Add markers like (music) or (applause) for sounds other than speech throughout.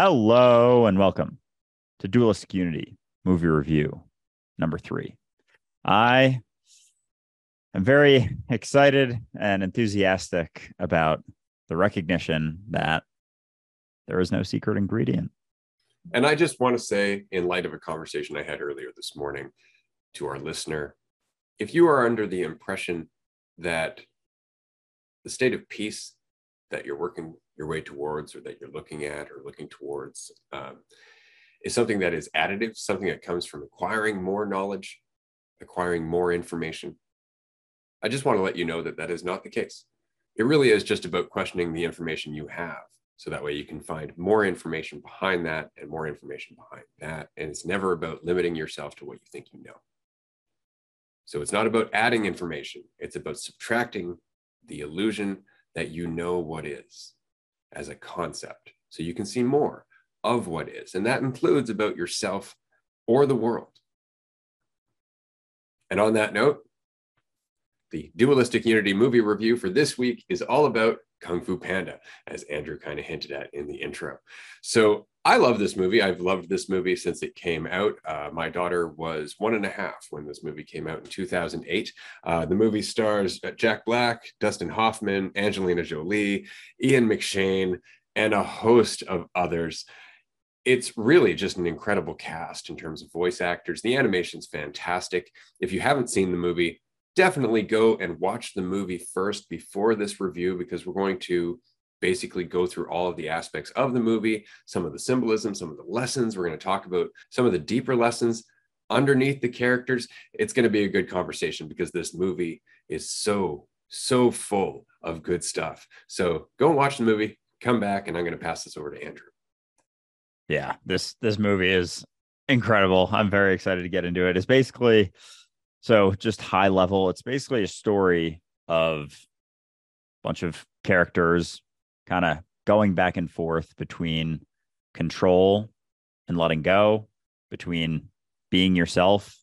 Hello and welcome to Dualistic Unity movie review number three. I am very excited and enthusiastic about the recognition that there is no secret ingredient. And I just want to say, in light of a conversation I had earlier this morning to our listener, if you are under the impression that the state of peace that you're working your way towards or that you're looking at or looking towards um, is something that is additive, something that comes from acquiring more knowledge, acquiring more information. I just want to let you know that that is not the case. It really is just about questioning the information you have. So that way you can find more information behind that and more information behind that. And it's never about limiting yourself to what you think you know. So it's not about adding information, it's about subtracting the illusion that you know what is as a concept. So you can see more of what is. And that includes about yourself or the world. And on that note, the Dualistic Unity movie review for this week is all about Kung Fu Panda, as Andrew kind of hinted at in the intro. So I love this movie. I've loved this movie since it came out. Uh, my daughter was one and a half when this movie came out in 2008. Uh, the movie stars uh, Jack Black, Dustin Hoffman, Angelina Jolie, Ian McShane, and a host of others. It's really just an incredible cast in terms of voice actors. The animation's fantastic. If you haven't seen the movie, definitely go and watch the movie first before this review because we're going to basically go through all of the aspects of the movie, some of the symbolism, some of the lessons. We're going to talk about some of the deeper lessons underneath the characters. It's going to be a good conversation because this movie is so, so full of good stuff. So go and watch the movie, come back, and I'm going to pass this over to Andrew. Yeah, this this movie is incredible. I'm very excited to get into it. It's basically so just high level, it's basically a story of a bunch of characters kind of going back and forth between control and letting go, between being yourself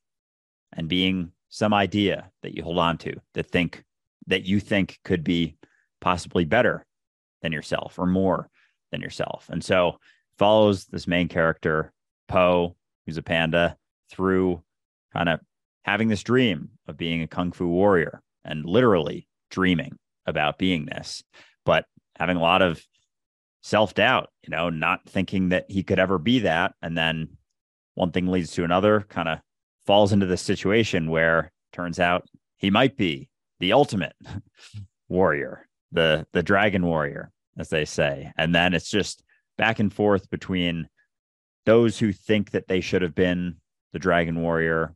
and being some idea that you hold on to that think that you think could be possibly better than yourself or more than yourself. And so follows this main character, Po, who's a panda, through kind of having this dream of being a kung fu warrior and literally dreaming about being this, but having a lot of self doubt, you know, not thinking that he could ever be that. And then one thing leads to another, kind of falls into this situation where turns out he might be the ultimate (laughs) warrior, the the dragon warrior, as they say. And then it's just back and forth between those who think that they should have been the dragon warrior,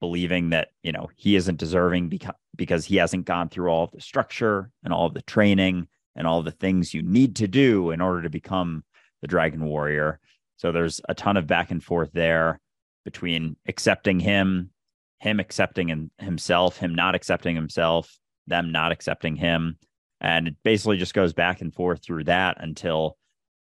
believing that, you know, he isn't deserving because because he hasn't gone through all of the structure and all of the training and all the things you need to do in order to become the dragon warrior. So there's a ton of back and forth there between accepting him, him accepting him, himself, him not accepting himself, them not accepting him. And it basically just goes back and forth through that until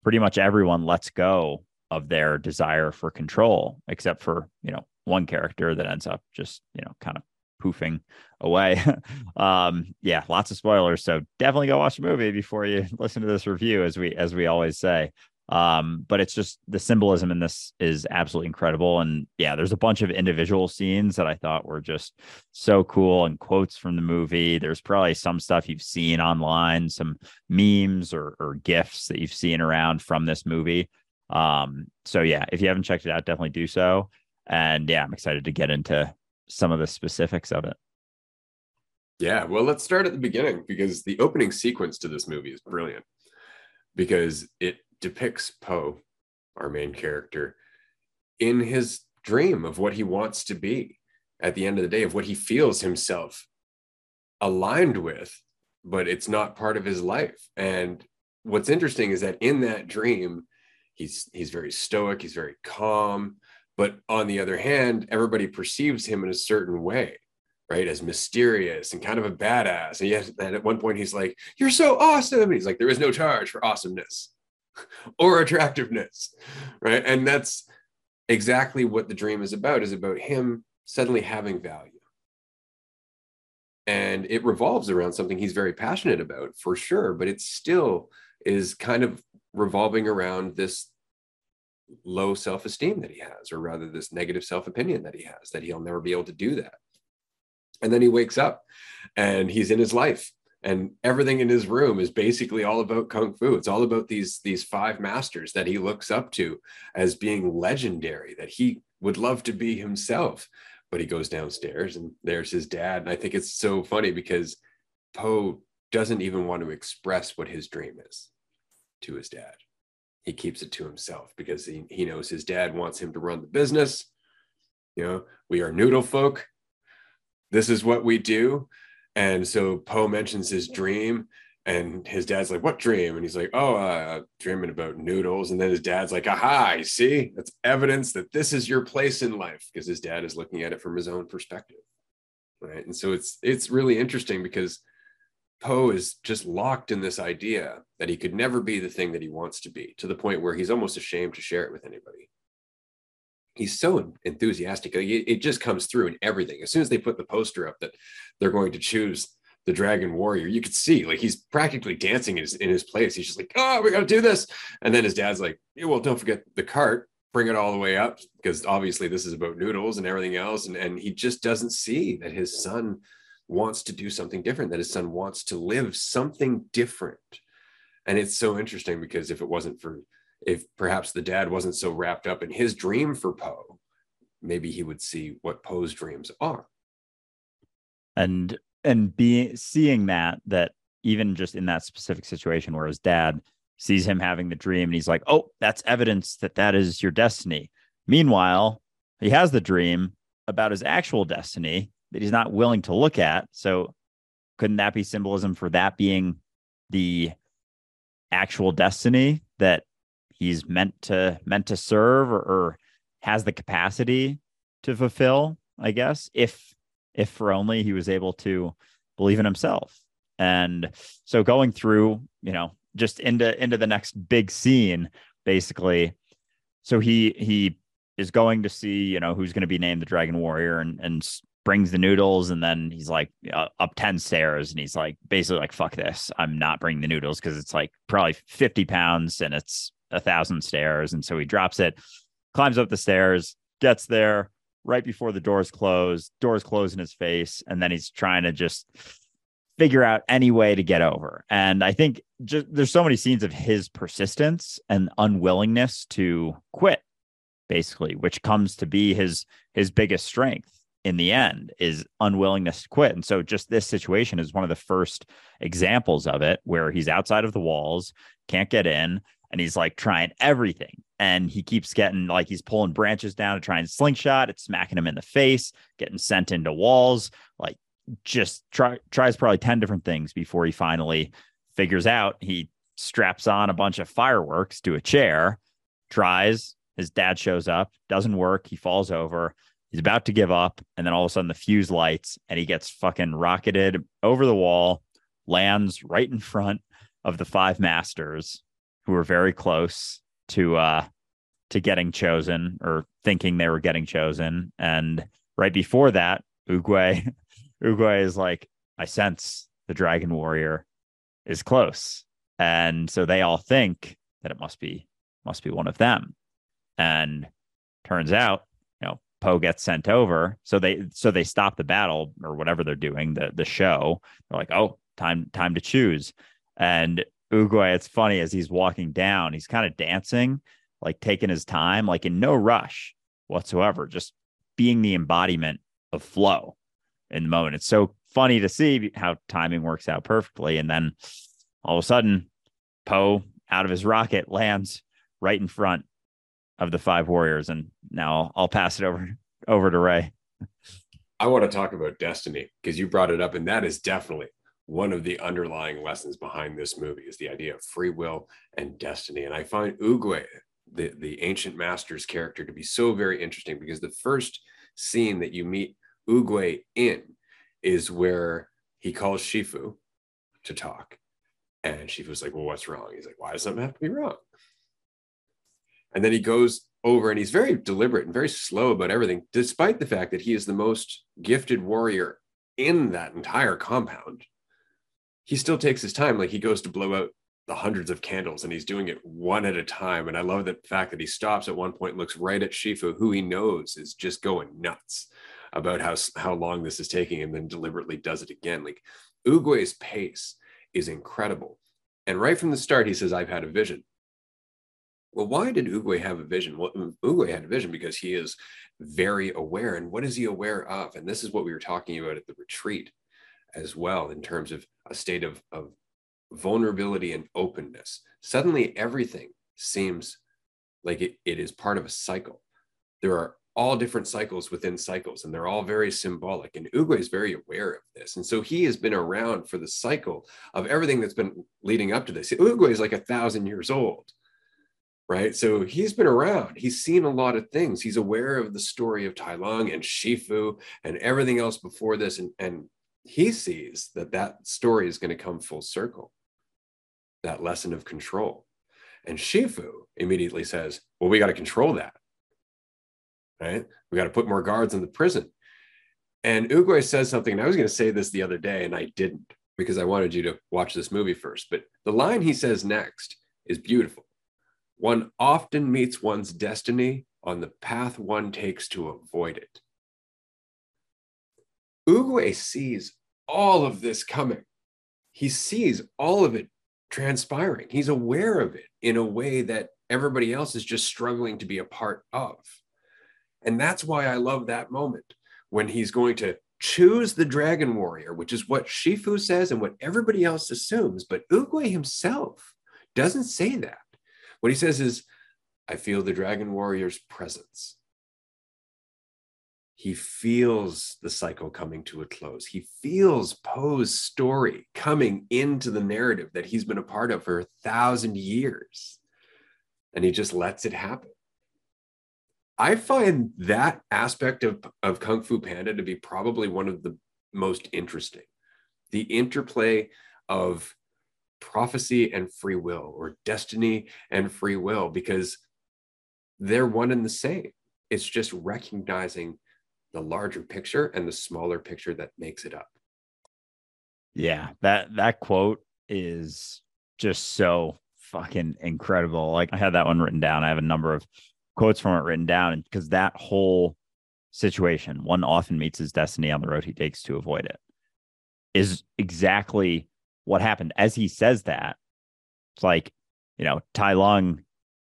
pretty much everyone lets go of their desire for control, except for, you know, one character that ends up just, you know, kind of poofing away. (laughs) um, yeah, lots of spoilers. So definitely go watch the movie before you (laughs) listen to this review, as we as we always say. Um, but it's just the symbolism in this is absolutely incredible. And yeah, there's a bunch of individual scenes that I thought were just so cool and quotes from the movie. There's probably some stuff you've seen online, some memes or or that you've seen around from this movie. Um, so yeah, if you haven't checked it out, definitely do so. And yeah, I'm excited to get into some of the specifics of it. Yeah, well, let's start at the beginning because the opening sequence to this movie is brilliant because it depicts Po, our main character, in his dream of what he wants to be at the end of the day, of what he feels himself aligned with, but it's not part of his life. And what's interesting is that in that dream, he's he's very stoic, he's very calm, but on the other hand, everybody perceives him in a certain way, right? As mysterious and kind of a badass. And yet, and at one point, he's like, You're so awesome. And he's like, There is no charge for awesomeness (laughs) or attractiveness, right? And that's exactly what the dream is about, is about him suddenly having value. And it revolves around something he's very passionate about for sure, but it still is kind of revolving around this low self-esteem that he has or rather this negative self-opinion that he has that he'll never be able to do that. And then he wakes up and he's in his life and everything in his room is basically all about kung fu. It's all about these these five masters that he looks up to as being legendary that he would love to be himself. But he goes downstairs and there's his dad. And i think it's so funny because Po doesn't even want to express what his dream is to his dad he keeps it to himself because he, he knows his dad wants him to run the business. You know we are noodle folk. This is what we do. And so Po mentions his dream and his dad's like what dream? And he's like oh uh, dreaming about noodles. And then his dad's like aha see. That's evidence that this is your place in life. Because his dad is looking at it from his own perspective. Right? And so it's it's really interesting because Po is just locked in this idea that he could never be the thing that he wants to be to the point where he's almost ashamed to share it with anybody. He's so enthusiastic. It just comes through in everything. As soon as they put the poster up that they're going to choose the Dragon Warrior, you could see like he's practically dancing in his, in his place. He's just like, oh, we got to do this. And then his dad's like, yeah, well, don't forget the cart, bring it all the way up because obviously this is about noodles and everything else. And, and he just doesn't see that his son wants to do something different, that his son wants to live something different. And it's so interesting because if it wasn't for, if perhaps the dad wasn't so wrapped up in his dream for Po, maybe he would see what Po's dreams are. And and being seeing that that even just in that specific situation where his dad sees him having the dream and he's like, "Oh, that's evidence that that is your destiny." Meanwhile, he has the dream about his actual destiny that he's not willing to look at. So couldn't that be symbolism for that being the actual destiny that he's meant to meant to serve or, or has the capacity to fulfill, I guess, if if for only he was able to believe in himself. And so going through, you know, just into into the next big scene, basically. So he he is going to see, you know, who's going to be named the Dragon Warrior and and brings the noodles and then he's like uh, up 10 stairs and he's like basically like fuck this. I'm not bringing the noodles because it's like probably 50 pounds and it's a thousand stairs. And so he drops it climbs up the stairs gets there right before the doors close doors close in his face and then he's trying to just figure out any way to get over. And i think just there's so many scenes of his persistence and unwillingness to quit basically which comes to be his his biggest strength in the end is unwillingness to quit. And so just this situation is one of the first examples of it where he's outside of the walls, can't get in, and he's like trying everything. And he keeps getting like he's pulling branches down to try and slingshot, it's smacking him in the face, getting sent into walls, like just try tries probably 10 different things before he finally figures out he straps on a bunch of fireworks to a chair, tries, his dad shows up, doesn't work, he falls over He's about to give up, and then all of a sudden the fuse lights, and he gets fucking rocketed over the wall, lands right in front of the five masters, who were very close to uh to getting chosen or thinking they were getting chosen. And right before that, Oogway, Oogway (laughs) is like, I sense the dragon warrior is close. And so they all think that it must be must be one of them. And turns out Po gets sent over. So they so they stop the battle or whatever they're doing, the the show. They're like, oh, time time to choose. And Oogway, it's funny as he's walking down, he's kind of dancing, like taking his time, like in no rush whatsoever, just being the embodiment of flow in the moment. It's so funny to see how timing works out perfectly. And then all of a sudden, Po out of his rocket lands right in front of the five warriors. And now I'll pass it over over to Ray. I want to talk about destiny because you brought it up, and that is definitely one of the underlying lessons behind this movie is the idea of free will and destiny. And I find Oogway, the, the ancient master's character, to be so very interesting because the first scene that you meet Oogway in is where he calls Shifu to talk. And Shifu's like, Well, what's wrong? He's like, Why does something have to be wrong? And then he goes over and he's very deliberate and very slow about everything, despite the fact that he is the most gifted warrior in that entire compound. He still takes his time. Like he goes to blow out the hundreds of candles and he's doing it one at a time. And I love the fact that he stops at one point, looks right at Shifu, who he knows is just going nuts about how, how long this is taking, and then deliberately does it again. Like Oogway's pace is incredible. And right from the start, he says, I've had a vision. Well, why did Oogway have a vision? Well, um, Oogway had a vision because he is very aware. And what is he aware of? And this is what we were talking about at the retreat as well, in terms of a state of, of vulnerability and openness. Suddenly, everything seems like it, it is part of a cycle. There are all different cycles within cycles, and they're all very symbolic. And Oogway is very aware of this. And so he has been around for the cycle of everything that's been leading up to this. Oogway is like a thousand years old, right? So he's been around. He's seen a lot of things. He's aware of the story of Tai Lung and Shifu and everything else before this. And, and he sees that that story is going to come full circle, that lesson of control. And Shifu immediately says, Well, we got to control that right? We got to put more guards in the prison. And Oogway says something, and I was going to say this the other day, and I didn't because I wanted you to watch this movie first. But the line he says next is beautiful. One often meets one's destiny on the path one takes to avoid it. Oogway sees all of this coming. He sees all of it transpiring. He's aware of it in a way that everybody else is just struggling to be a part of. And that's why I love that moment when he's going to choose the dragon warrior, which is what Shifu says and what everybody else assumes. But Oogway himself doesn't say that. What he says is, I feel the dragon warrior's presence. He feels the cycle coming to a close. He feels Po's story coming into the narrative that he's been a part of for a thousand years. And he just lets it happen. I find that aspect of, of Kung Fu Panda to be probably one of the most interesting. The interplay of prophecy and free will, or destiny and free will, because they're one and the same. It's just recognizing the larger picture and the smaller picture that makes it up. Yeah, that that quote is just so fucking incredible. Like I had that one written down. I have a number of quotes from it written down because that whole situation, one often meets his destiny on the road he takes to avoid it, is exactly what happened. As he says that, it's like, you know, Tai Lung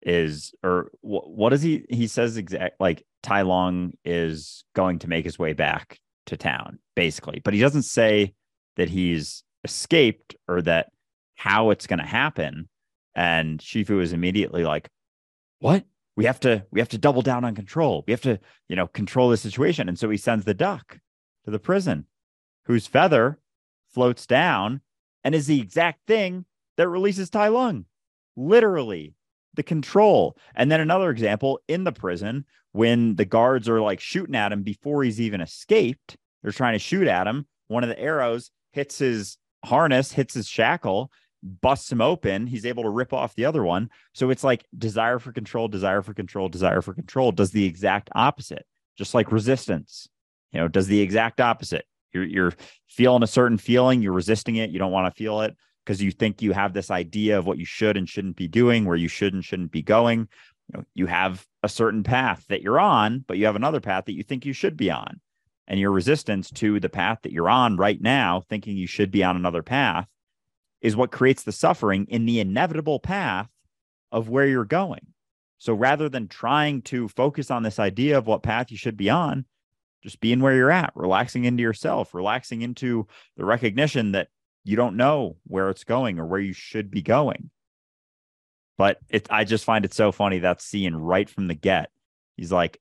is, or what, what does he, he says exact, like Tai Lung is going to make his way back to town, basically, but he doesn't say that he's escaped or that how it's going to happen. And Shifu is immediately like, what? we have to we have to double down on control. We have to, you know, control the situation. And so he sends the duck to the prison, whose feather floats down and is the exact thing that releases Tai Lung. Literally the control. And then another example in the prison when the guards are like shooting at him before he's even escaped, they're trying to shoot at him. One of the arrows hits his harness, hits his shackle, busts him open, he's able to rip off the other one. So it's like desire for control, desire for control, desire for control does the exact opposite, just like resistance, you know, does the exact opposite. You're, you're feeling a certain feeling, you're resisting it, you don't want to feel it because you think you have this idea of what you should and shouldn't be doing, where you should and shouldn't be going. You know, you have a certain path that you're on, but you have another path that you think you should be on. And your resistance to the path that you're on right now, thinking you should be on another path, is what creates the suffering in the inevitable path of where you're going. So rather than trying to focus on this idea of what path you should be on, just being where you're at, relaxing into yourself, relaxing into the recognition that you don't know where it's going or where you should be going. But it, I just find it so funny that scene right from the get. He's like,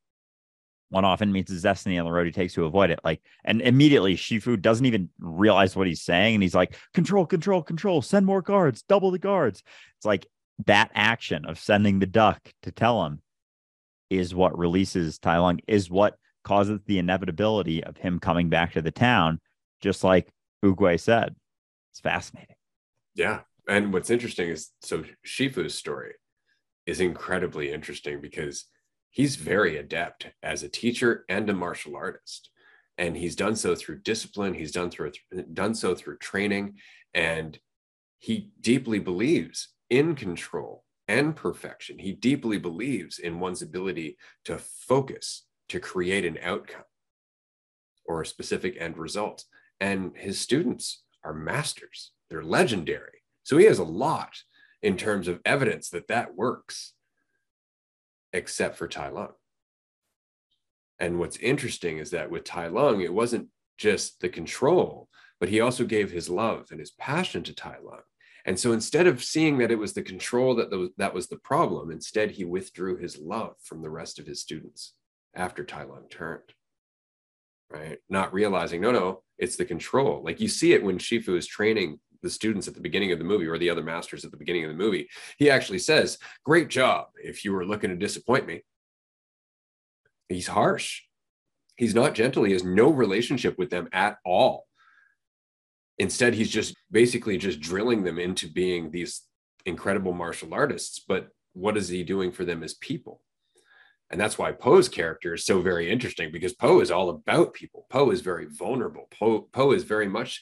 one often meets his destiny on the road he takes to avoid it. Like, and immediately Shifu doesn't even realize what he's saying. And he's like, control, control, control, send more guards, double the guards. It's like that action of sending the duck to tell him is what releases Tai Lung, is what causes the inevitability of him coming back to the town, just like Oogway said. It's fascinating. Yeah. And what's interesting is so Shifu's story is incredibly interesting because he's very adept as a teacher and a martial artist and he's done so through discipline he's done through done so through training and he deeply believes in control and perfection. He deeply believes in one's ability to focus, to create an outcome or a specific end result. And his students are masters, they're legendary. So he has a lot in terms of evidence that that works, except for Tai Lung. And what's interesting is that with Tai Lung, it wasn't just the control, but he also gave his love and his passion to Tai Lung. And so instead of seeing that it was the control that, the, that was the problem, instead he withdrew his love from the rest of his students after Tai Lung turned. Right? Not realizing, no, no, it's the control. Like you see it when Shifu is training the students at the beginning of the movie or the other masters at the beginning of the movie. He actually says, Great job. If you were looking to disappoint me, he's harsh. He's not gentle. He has no relationship with them at all. Instead, he's just basically just drilling them into being these incredible martial artists. But what is he doing for them as people? And that's why Po's character is so very interesting because Po is all about people. Po is very vulnerable. Poe po is very much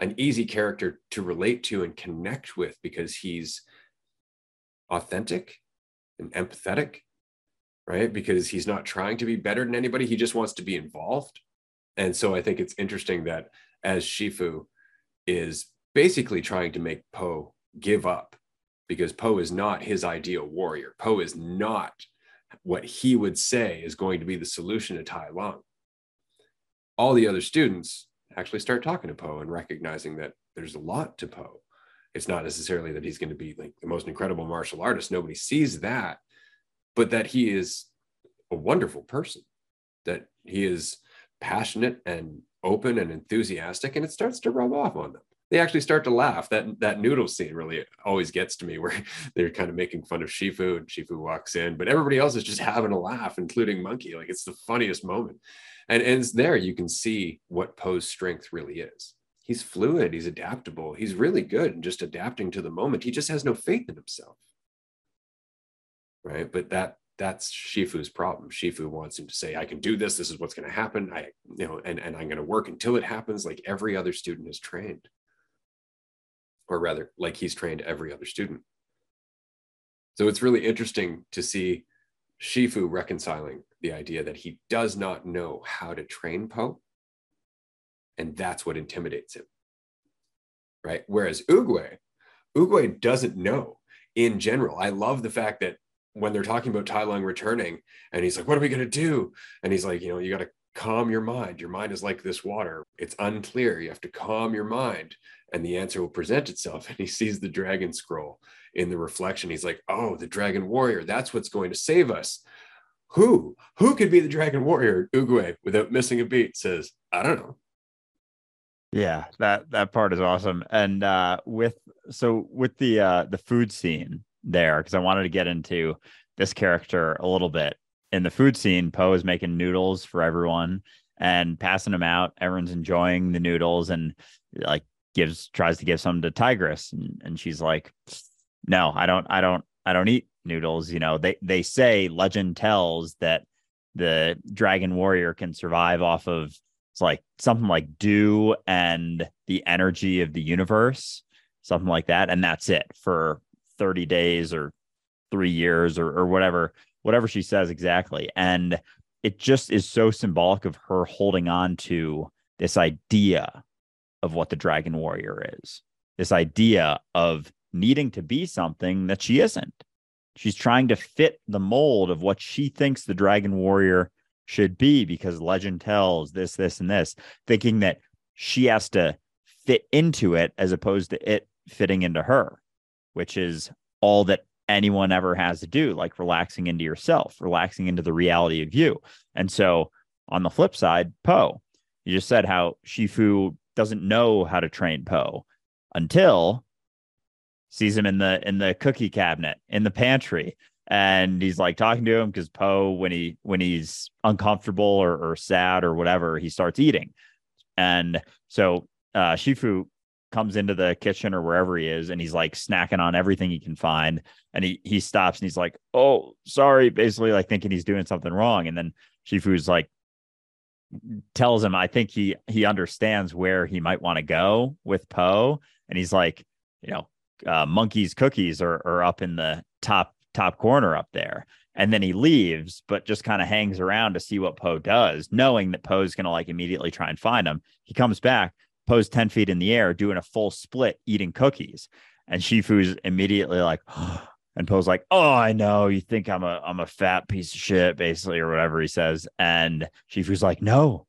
an easy character to relate to and connect with because he's authentic and empathetic right? Because he's not trying to be better than anybody. He just wants to be involved. And so I think it's interesting that as Shifu is basically trying to make Po give up because Po is not his ideal warrior. Po is not what he would say is going to be the solution to Tai Lung. All the other students actually start talking to Po and recognizing that there's a lot to Po. It's not necessarily that he's going to be like the most incredible martial artist. Nobody sees that but that he is a wonderful person, that he is passionate and open and enthusiastic, and it starts to rub off on them. They actually start to laugh. That that noodle scene really always gets to me, where (laughs) they're kind of making fun of Shifu, and Shifu walks in, but everybody else is just (laughs) having a laugh, including Monkey. Like it's the funniest moment, and and it's there you can see what Po's strength really is. He's fluid, he's adaptable, he's really good in just adapting to the moment. He just has no faith in himself right? But that that's Shifu's problem. Shifu wants him to say, I can do this. This is what's going to happen. I, you know, and, and I'm going to work until it happens, like every other student is trained. Or rather, like he's trained every other student. So it's really interesting to see Shifu reconciling the idea that he does not know how to train Po. And that's what intimidates him. Right. Whereas Oogway, Oogway doesn't know in general. I love the fact that when they're talking about Tai Lung returning, and he's like, "What are we gonna do?" And he's like, "You know, you got to calm your mind. Your mind is like this water; it's unclear. You have to calm your mind, and the answer will present itself." (laughs) And he sees the dragon scroll in the reflection. He's like, "Oh, the dragon warrior. That's what's going to save us." Who? Who could be the dragon warrior? Oogway, without missing a beat, says, "I don't know." Yeah, that that part is awesome. And uh with so with the uh the food scene, there because I wanted to get into this character a little bit. In the food scene, Po is making noodles for everyone and passing them out. Everyone's enjoying the noodles and like gives tries to give some to Tigress and, and she's like, No, I don't I don't I don't eat noodles. You know, they they say legend tells that the dragon warrior can survive off of it's like something like dew and the energy of the universe, something like that. And that's it for 30 days or three years or, or whatever, whatever she says exactly. And it just is so symbolic of her holding on to this idea of what the dragon warrior is, this idea of needing to be something that she isn't. She's trying to fit the mold of what she thinks the dragon warrior should be because legend tells this, this, and this, thinking that she has to fit into it as opposed to it fitting into her which is all that anyone ever has to do, like relaxing into yourself, relaxing into the reality of you. And so on the flip side, Po, you just said how Shifu doesn't know how to train Po until sees him in the in the cookie cabinet in the pantry. And he's like talking to him because Po when he when he's uncomfortable or, or sad or whatever he starts eating. And so uh, Shifu comes into the kitchen or wherever he is and he's like snacking on everything he can find. And he he stops and he's like oh sorry basically like thinking he's doing something wrong. And then shifu's like tells him i think he he understands where he might want to go with Po, and he's like you know uh, monkey's cookies are, are up in the top top corner up there. And then he leaves but just kind of hangs around to see what po does knowing that po's going to like immediately try and find him. He comes back po's 10 feet in the air doing a full split eating cookies. And shifu's immediately like (gasps) and po's like oh i know you think i'm a i'm a fat piece of shit basically or whatever he says and shifu's like no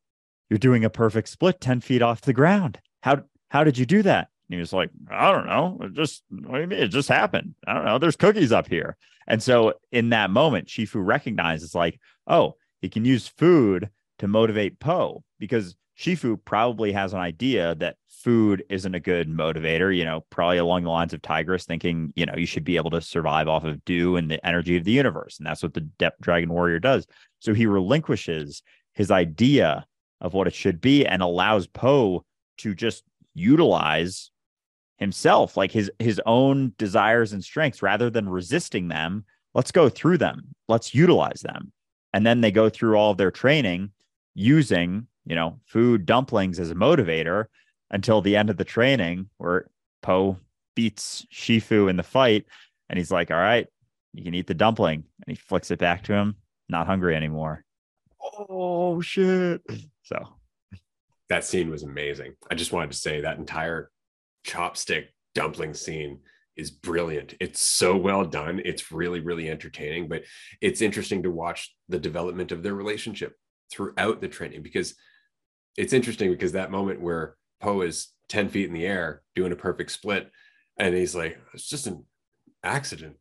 you're doing a perfect split 10 feet off the ground how how did you do that and he was like, I don't know. It just, what do you mean? It just happened. I don't know. There's cookies up here. And so in that moment, Shifu recognizes, like, oh, he can use food to motivate Po because Shifu probably has an idea that food isn't a good motivator, you know, probably along the lines of Tigress thinking, you know, you should be able to survive off of dew and the energy of the universe. And that's what the Depth Dragon Warrior does. So he relinquishes his idea of what it should be and allows Po to just utilize himself like his his own desires and strengths rather than resisting them let's go through them let's utilize them and then they go through all of their training using you know food dumplings as a motivator until the end of the training where po beats shifu in the fight. And he's like all right you can eat the dumpling. And he flicks it back to him not hungry anymore. Oh shit. (laughs) So. That scene was amazing. I just wanted to say that entire chopstick dumpling scene is brilliant. It's so well done. It's really, really entertaining, but it's interesting to watch the development of their relationship throughout the training because it's interesting because that moment where Po is 10 feet in the air doing a perfect split and he's like, it's just an accident.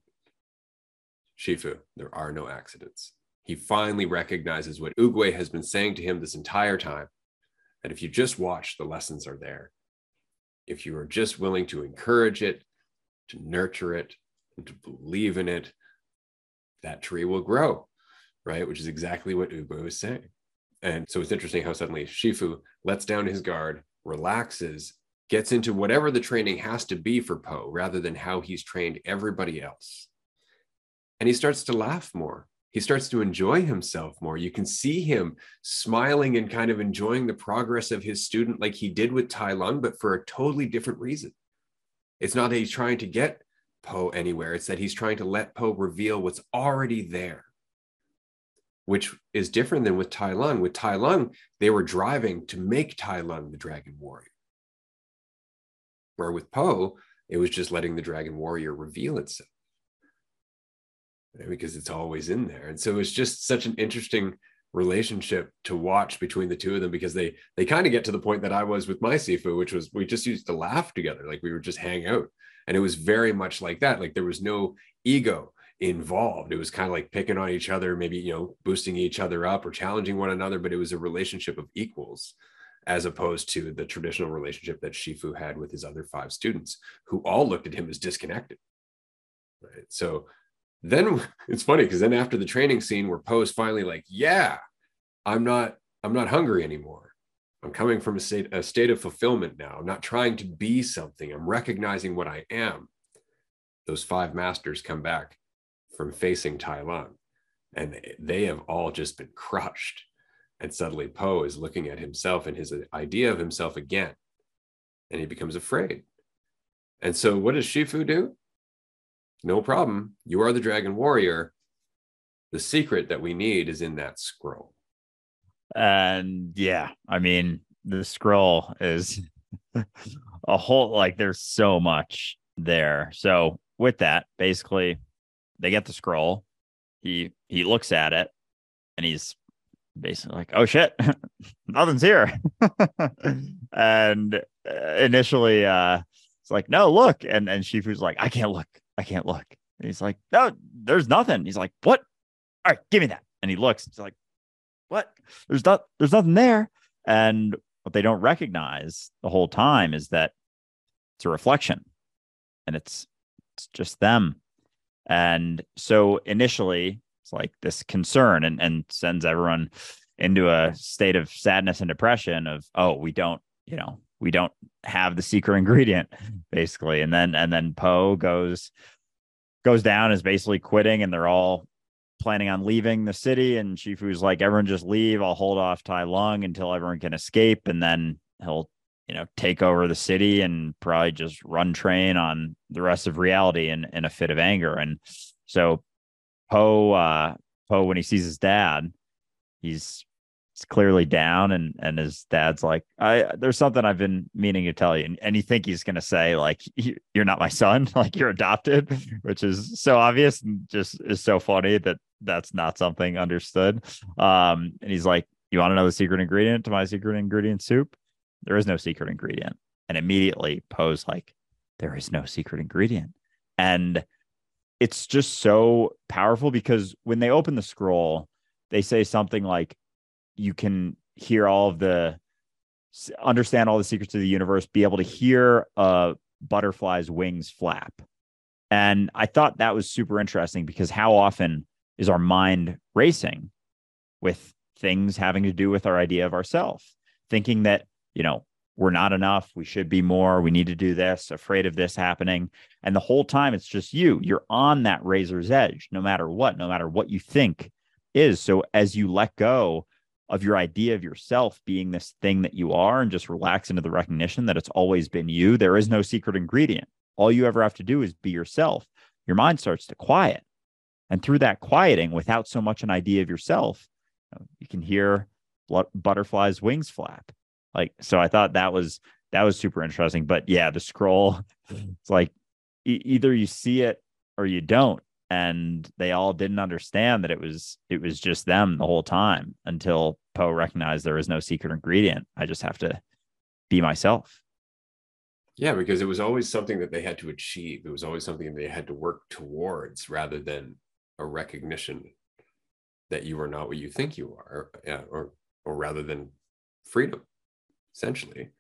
Shifu, there are no accidents. He finally recognizes what Oogway has been saying to him this entire time that if you just watch, the lessons are there if you are just willing to encourage it, to nurture it, and to believe in it, that tree will grow, right? Which is exactly what Oogway was saying. And so it's interesting how suddenly Shifu lets down his guard, relaxes, gets into whatever the training has to be for Po rather than how he's trained everybody else. And he starts to laugh more he starts to enjoy himself more. You can see him smiling and kind of enjoying the progress of his student, like he did with Tai Lung, but for a totally different reason. It's not that he's trying to get Po anywhere, it's that he's trying to let Po reveal what's already there, which is different than with Tai Lung. With Tai Lung, they were driving to make Tai Lung the Dragon Warrior. Where with Po, it was just letting the Dragon Warrior reveal itself because it's always in there. And so it's just such an interesting relationship to watch between the two of them because they they kind of get to the point that I was with my Sifu, which was we just used to laugh together, like we would just hang out. And it was very much like that. Like there was no ego involved. It was kind of like picking on each other, maybe you know, boosting each other up or challenging one another, but it was a relationship of equals as opposed to the traditional relationship that Shifu had with his other five students, who all looked at him as disconnected. Right. So then (laughs) it's funny because then after the training scene where Po's finally like, yeah, I'm not, I'm not hungry anymore. I'm coming from a state, a state of fulfillment now. I'm not trying to be something. I'm recognizing what I am. Those five masters come back from facing Tai Lung and they have all just been crushed. And suddenly Po is looking at himself and his idea of himself again. And he becomes afraid. And so what does Shifu do? no problem. You are the dragon warrior. The secret that we need is in that scroll. And yeah, I mean, the scroll is (laughs) a whole like there's so much there. So with that, basically they get the scroll. He he looks at it and he's basically like, "Oh shit, (laughs) nothing's here." (laughs) and uh, initially uh it's like, "No, look." And and Shifu's like, "I can't look. I can't look. And he's like, no, there's nothing. He's like, what? All right, give me that. And he looks. He's like, what? There's not. There's nothing there. And what they don't recognize the whole time is that it's a reflection, and it's it's just them. And so initially, it's like this concern, and and sends everyone into a state of sadness and depression of, oh, we don't, you know, we don't have the secret (laughs) ingredient basically. And then and then po goes goes down is basically quitting and they're all planning on leaving the city. And shifu's like everyone just leave. I'll hold off tai lung until everyone can escape. And then he'll you know, take over the city and probably just run train on the rest of reality in, in a fit of anger. And so Po, uh, Po, when he sees his dad, he's it's clearly down and and his dad's like i there's something i've been meaning to tell you. And, and you think he's going to say like you're not my son (laughs) like you're adopted which is so obvious and just is so funny that that's not something understood. Um and he's like you want to know the secret ingredient to my secret ingredient soup there is no secret ingredient and immediately po's like there is no secret ingredient and it's just so powerful because when they open the scroll they say something like you can hear all of the understand all the secrets of the universe, be able to hear a butterfly's wings flap. And I thought that was super interesting because how often is our mind racing with things having to do with our idea of ourselves, thinking that, you know, we're not enough, we should be more, we need to do this, afraid of this happening. And the whole time it's just you. You're on that razor's edge, no matter what, no matter what you think is. So as you let go of your idea of yourself being this thing that you are and just relax into the recognition that it's always been you. There is no secret ingredient. All you ever have to do is be yourself. Your mind starts to quiet. And through that quieting, without so much an idea of yourself, you can hear butterflies' wings flap. Like, so I thought that was that was super interesting. But yeah, the scroll, mm. it's like e- either you see it or you don't and they all didn't understand that it was it was just them the whole time until Po recognized there was no secret ingredient. I just have to be myself. Yeah, because it was always something that they had to achieve. It was always something they had to work towards rather than a recognition that you are not what you think you are, or, or, or rather than freedom, essentially.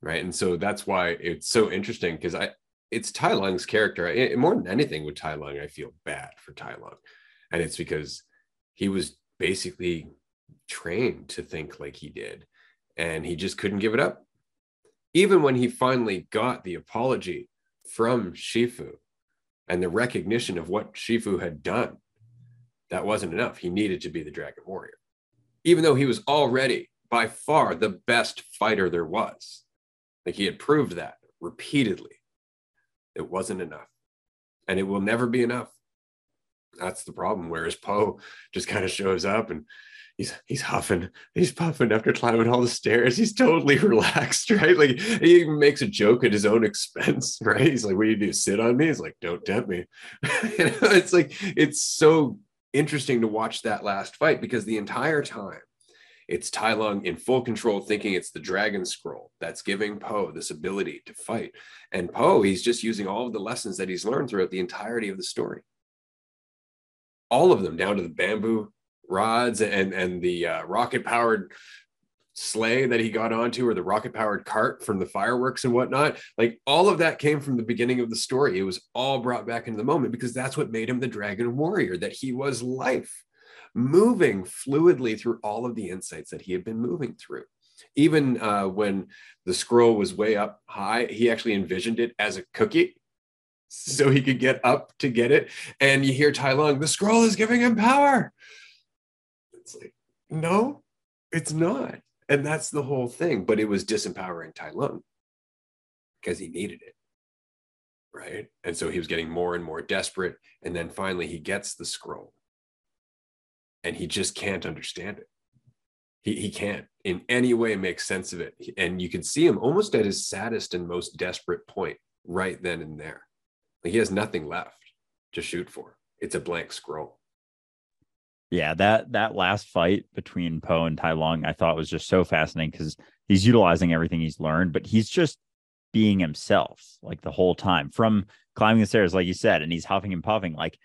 Right. And so that's why it's so interesting because I, it's Tai Lung's character. More than anything with Tai Lung, I feel bad for Tai Lung. And it's because he was basically trained to think like he did. And he just couldn't give it up. Even when he finally got the apology from Shifu and the recognition of what Shifu had done, that wasn't enough. He needed to be the Dragon Warrior. Even though he was already by far the best fighter there was. Like he had proved that repeatedly it wasn't enough. And it will never be enough. That's the problem. Whereas Po just kind of shows up and he's he's huffing, he's puffing after climbing all the stairs. He's totally (laughs) relaxed, right? Like he even makes a joke at his own expense, (laughs) right? He's like, "What do you do? Sit on me?" He's like, "Don't tempt me." (laughs) you know, it's like it's so interesting to watch that last fight because the entire time it's Tai Lung in full control, thinking it's the Dragon Scroll that's giving Po this ability to fight. And Po, he's just using all of the lessons that he's learned throughout the entirety of the story. All of them, down to the bamboo rods and and the uh, rocket powered sleigh that he got onto, or the rocket powered cart from the fireworks and whatnot. Like all of that came from the beginning of the story. It was all brought back into the moment because that's what made him the Dragon Warrior. That he was life moving fluidly through all of the insights that he had been moving through. Even uh, when the scroll was way up high, he actually envisioned it as a cookie (laughs) so he could get up to get it. And you hear Tai Lung, the scroll is giving him power. It's like, no, it's not. And that's the whole thing. But it was disempowering Tai Lung because he needed it. Right. And so he was getting more and more desperate. And then finally he gets the scroll and he just can't understand it. He, he can't in any way make sense of it. And you can see him almost at his saddest and most desperate point right then and there. Like he has nothing left to shoot for. It's a blank scroll. Yeah, that that last fight between Po and Tai Lung, I thought was just so fascinating because he's utilizing everything he's learned, but he's just being himself like the whole time from climbing the stairs, like you said, and he's huffing and puffing. Like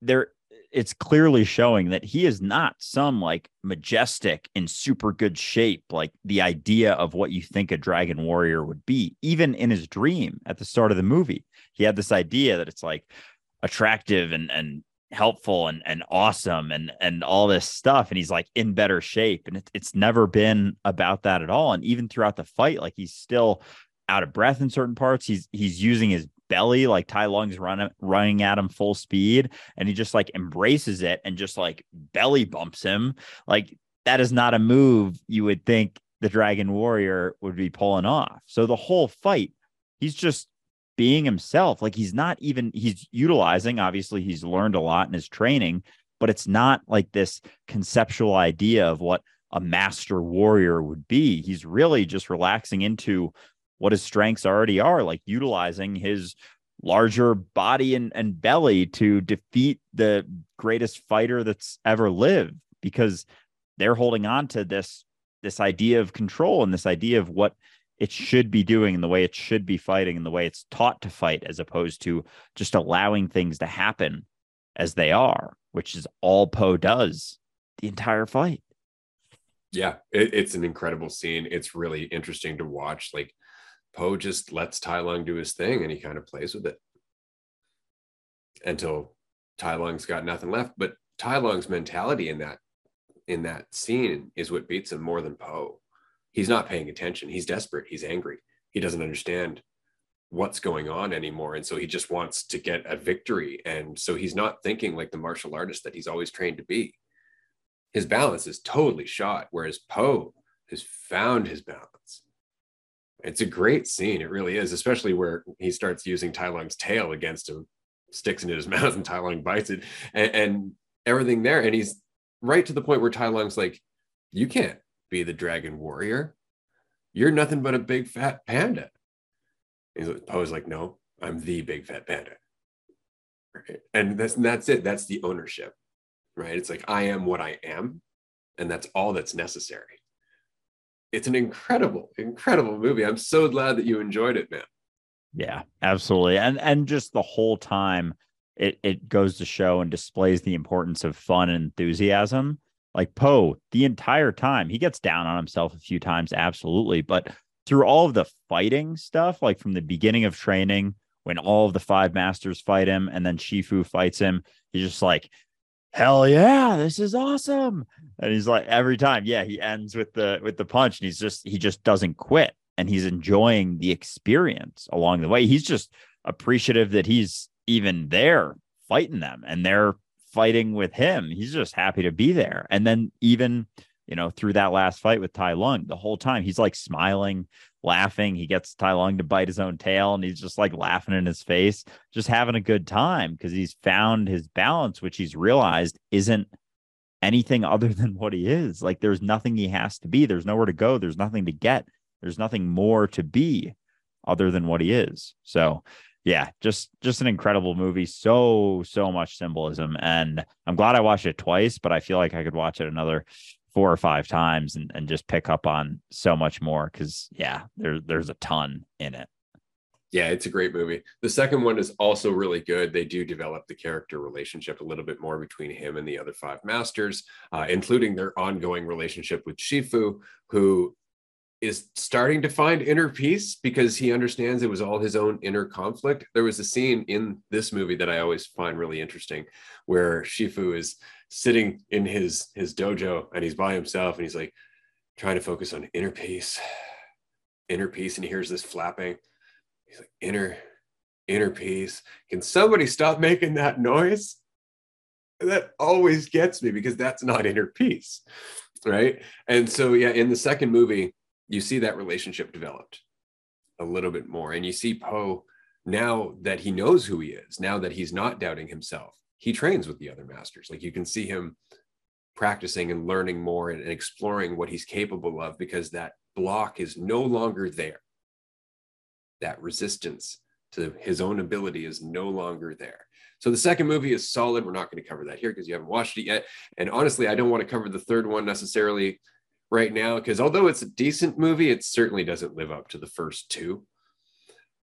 there it's clearly showing that he is not some like majestic in super good shape like the idea of what you think a dragon warrior would be even in his dream at the start of the movie. He had this idea that it's like attractive and and helpful and and awesome and and all this stuff and he's like in better shape and it, it's never been about that at all and even throughout the fight like he's still out of breath in certain parts. He's he's using his belly, like Tai Lung's running running at him full speed, and he just like embraces it and just like belly bumps him. Like that is not a move you would think the Dragon Warrior would be pulling off. So the whole fight, he's just being himself. Like he's not even, he's utilizing, obviously, he's learned a lot in his training, but it's not like this conceptual idea of what a master warrior would be. He's really just relaxing into what his strengths already are, like utilizing his larger body and, and belly to defeat the greatest fighter that's ever lived because they're holding on to this this idea of control and this idea of what it should be doing and the way it should be fighting and the way it's taught to fight as opposed to just allowing things to happen as they are which is all po does the entire fight. Yeah it, it's an incredible scene. It's really interesting to watch like po just lets tai lung do his thing and he kind of plays with it until tai lung's got nothing left but tai lung's mentality in that in that scene is what beats him more than Po. He's not paying attention. He's desperate. He's angry. He doesn't understand what's going on anymore. And so he just wants to get a victory. And so he's not thinking like the martial artist that he's always trained to be. His balance is totally shot, whereas Po has found his balance. It's a great scene. It really is, especially where he starts using Tai Lung's tail against him, sticks into his (laughs) mouth, and Tai Lung bites it, and, and everything there. And he's right to the point where Tai Lung's like, you can't be the dragon warrior. You're nothing but a big fat panda. He's like, Po's like, no, I'm the big fat panda. Right. And that's and that's it. That's the ownership. Right. It's like I am what I am, and that's all that's necessary. It's an incredible, incredible movie. I'm so glad that you enjoyed it, man. Yeah, absolutely. And and just the whole time it it goes to show and displays the importance of fun and enthusiasm. Like Po, the entire time, he gets down on himself a few times, absolutely. But through all of the fighting stuff, like from the beginning of training, when all of the five masters fight him and then Shifu fights him, he's just like, hell yeah, this is awesome. And he's like, every time, yeah, he ends with the with the punch and he's just he just doesn't quit and he's enjoying the experience along the way. He's just appreciative that he's even there fighting them and they're fighting with him. He's just happy to be there. And then even, you know, through that last fight with Tai Lung, the whole time he's like smiling, laughing. He gets Tai Lung to bite his own tail and he's just like laughing in his face, just having a good time because he's found his balance, which he's realized isn't anything other (laughs) than what he is. Like there's nothing he has to be. There's nowhere to go. There's nothing to get. There's nothing more to be other than what he is. So yeah, just just an incredible movie. So so much symbolism, and I'm glad I watched it twice. But I feel like I could watch it another four or five times and, and just pick up on so much more because yeah, there's there's a ton in it. Yeah, it's a great movie. The second one is also really good. They do develop the character relationship a little bit more between him and the other five masters, uh, including their ongoing relationship with Shifu, who is starting to find inner peace because he understands it was all his own inner conflict. There was a scene in this movie that I always find really interesting where Shifu is sitting in his his dojo and he's by himself and he's like trying to focus on inner peace, inner peace, and he hears this flapping. He's like, inner, inner peace. Can somebody stop making that noise? That always gets me because that's not inner peace. Right. And so yeah, in the second movie, you see that relationship developed a little bit more. And you see Po now that he knows who he is, now that he's not doubting himself, he trains with the other masters. Like you can see him practicing and learning more and, and exploring what he's capable of because that block is no longer there. That resistance to his own ability is no longer there. So the second movie is solid. We're not going to cover that here because you haven't watched it yet. And honestly, I don't want to cover the third one necessarily right now because although it's a decent movie, it certainly doesn't live up to the first two.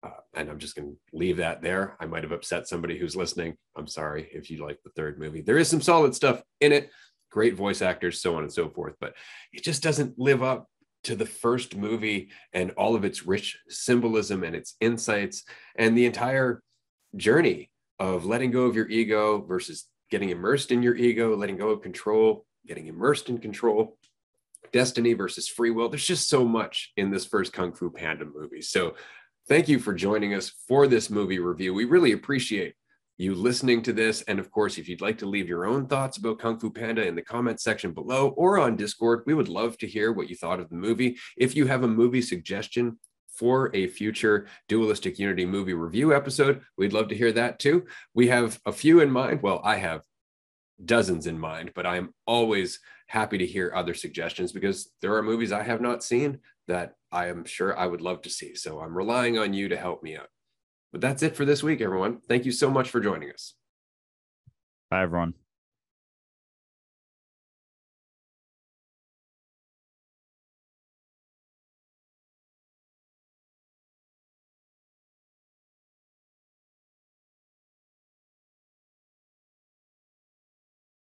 Uh, and I'm just going to leave that there. I might have upset somebody who's listening. I'm sorry if you like the third movie. There is some solid stuff in it, great voice actors, so on and so forth, but it just doesn't live up to the first movie and all of its rich symbolism and its insights and the entire journey of letting go of your ego versus getting immersed in your ego, letting go of control, getting immersed in control destiny versus free will. There's just so much in this first Kung Fu Panda movie. So thank you for joining us for this movie review. We really appreciate you listening to this. And of course, if you'd like to leave your own thoughts about Kung Fu Panda in the comment section below or on Discord, we would love to hear what you thought of the movie. If you have a movie suggestion, for a future dualistic unity movie review episode. We'd love to hear that too. We have a few in mind. Well, I have dozens in mind, but I'm always happy to hear other suggestions because there are movies I have not seen that I am sure I would love to see. So I'm relying on you to help me out. But that's it for this week, everyone. Thank you so much for joining us. Bye, everyone.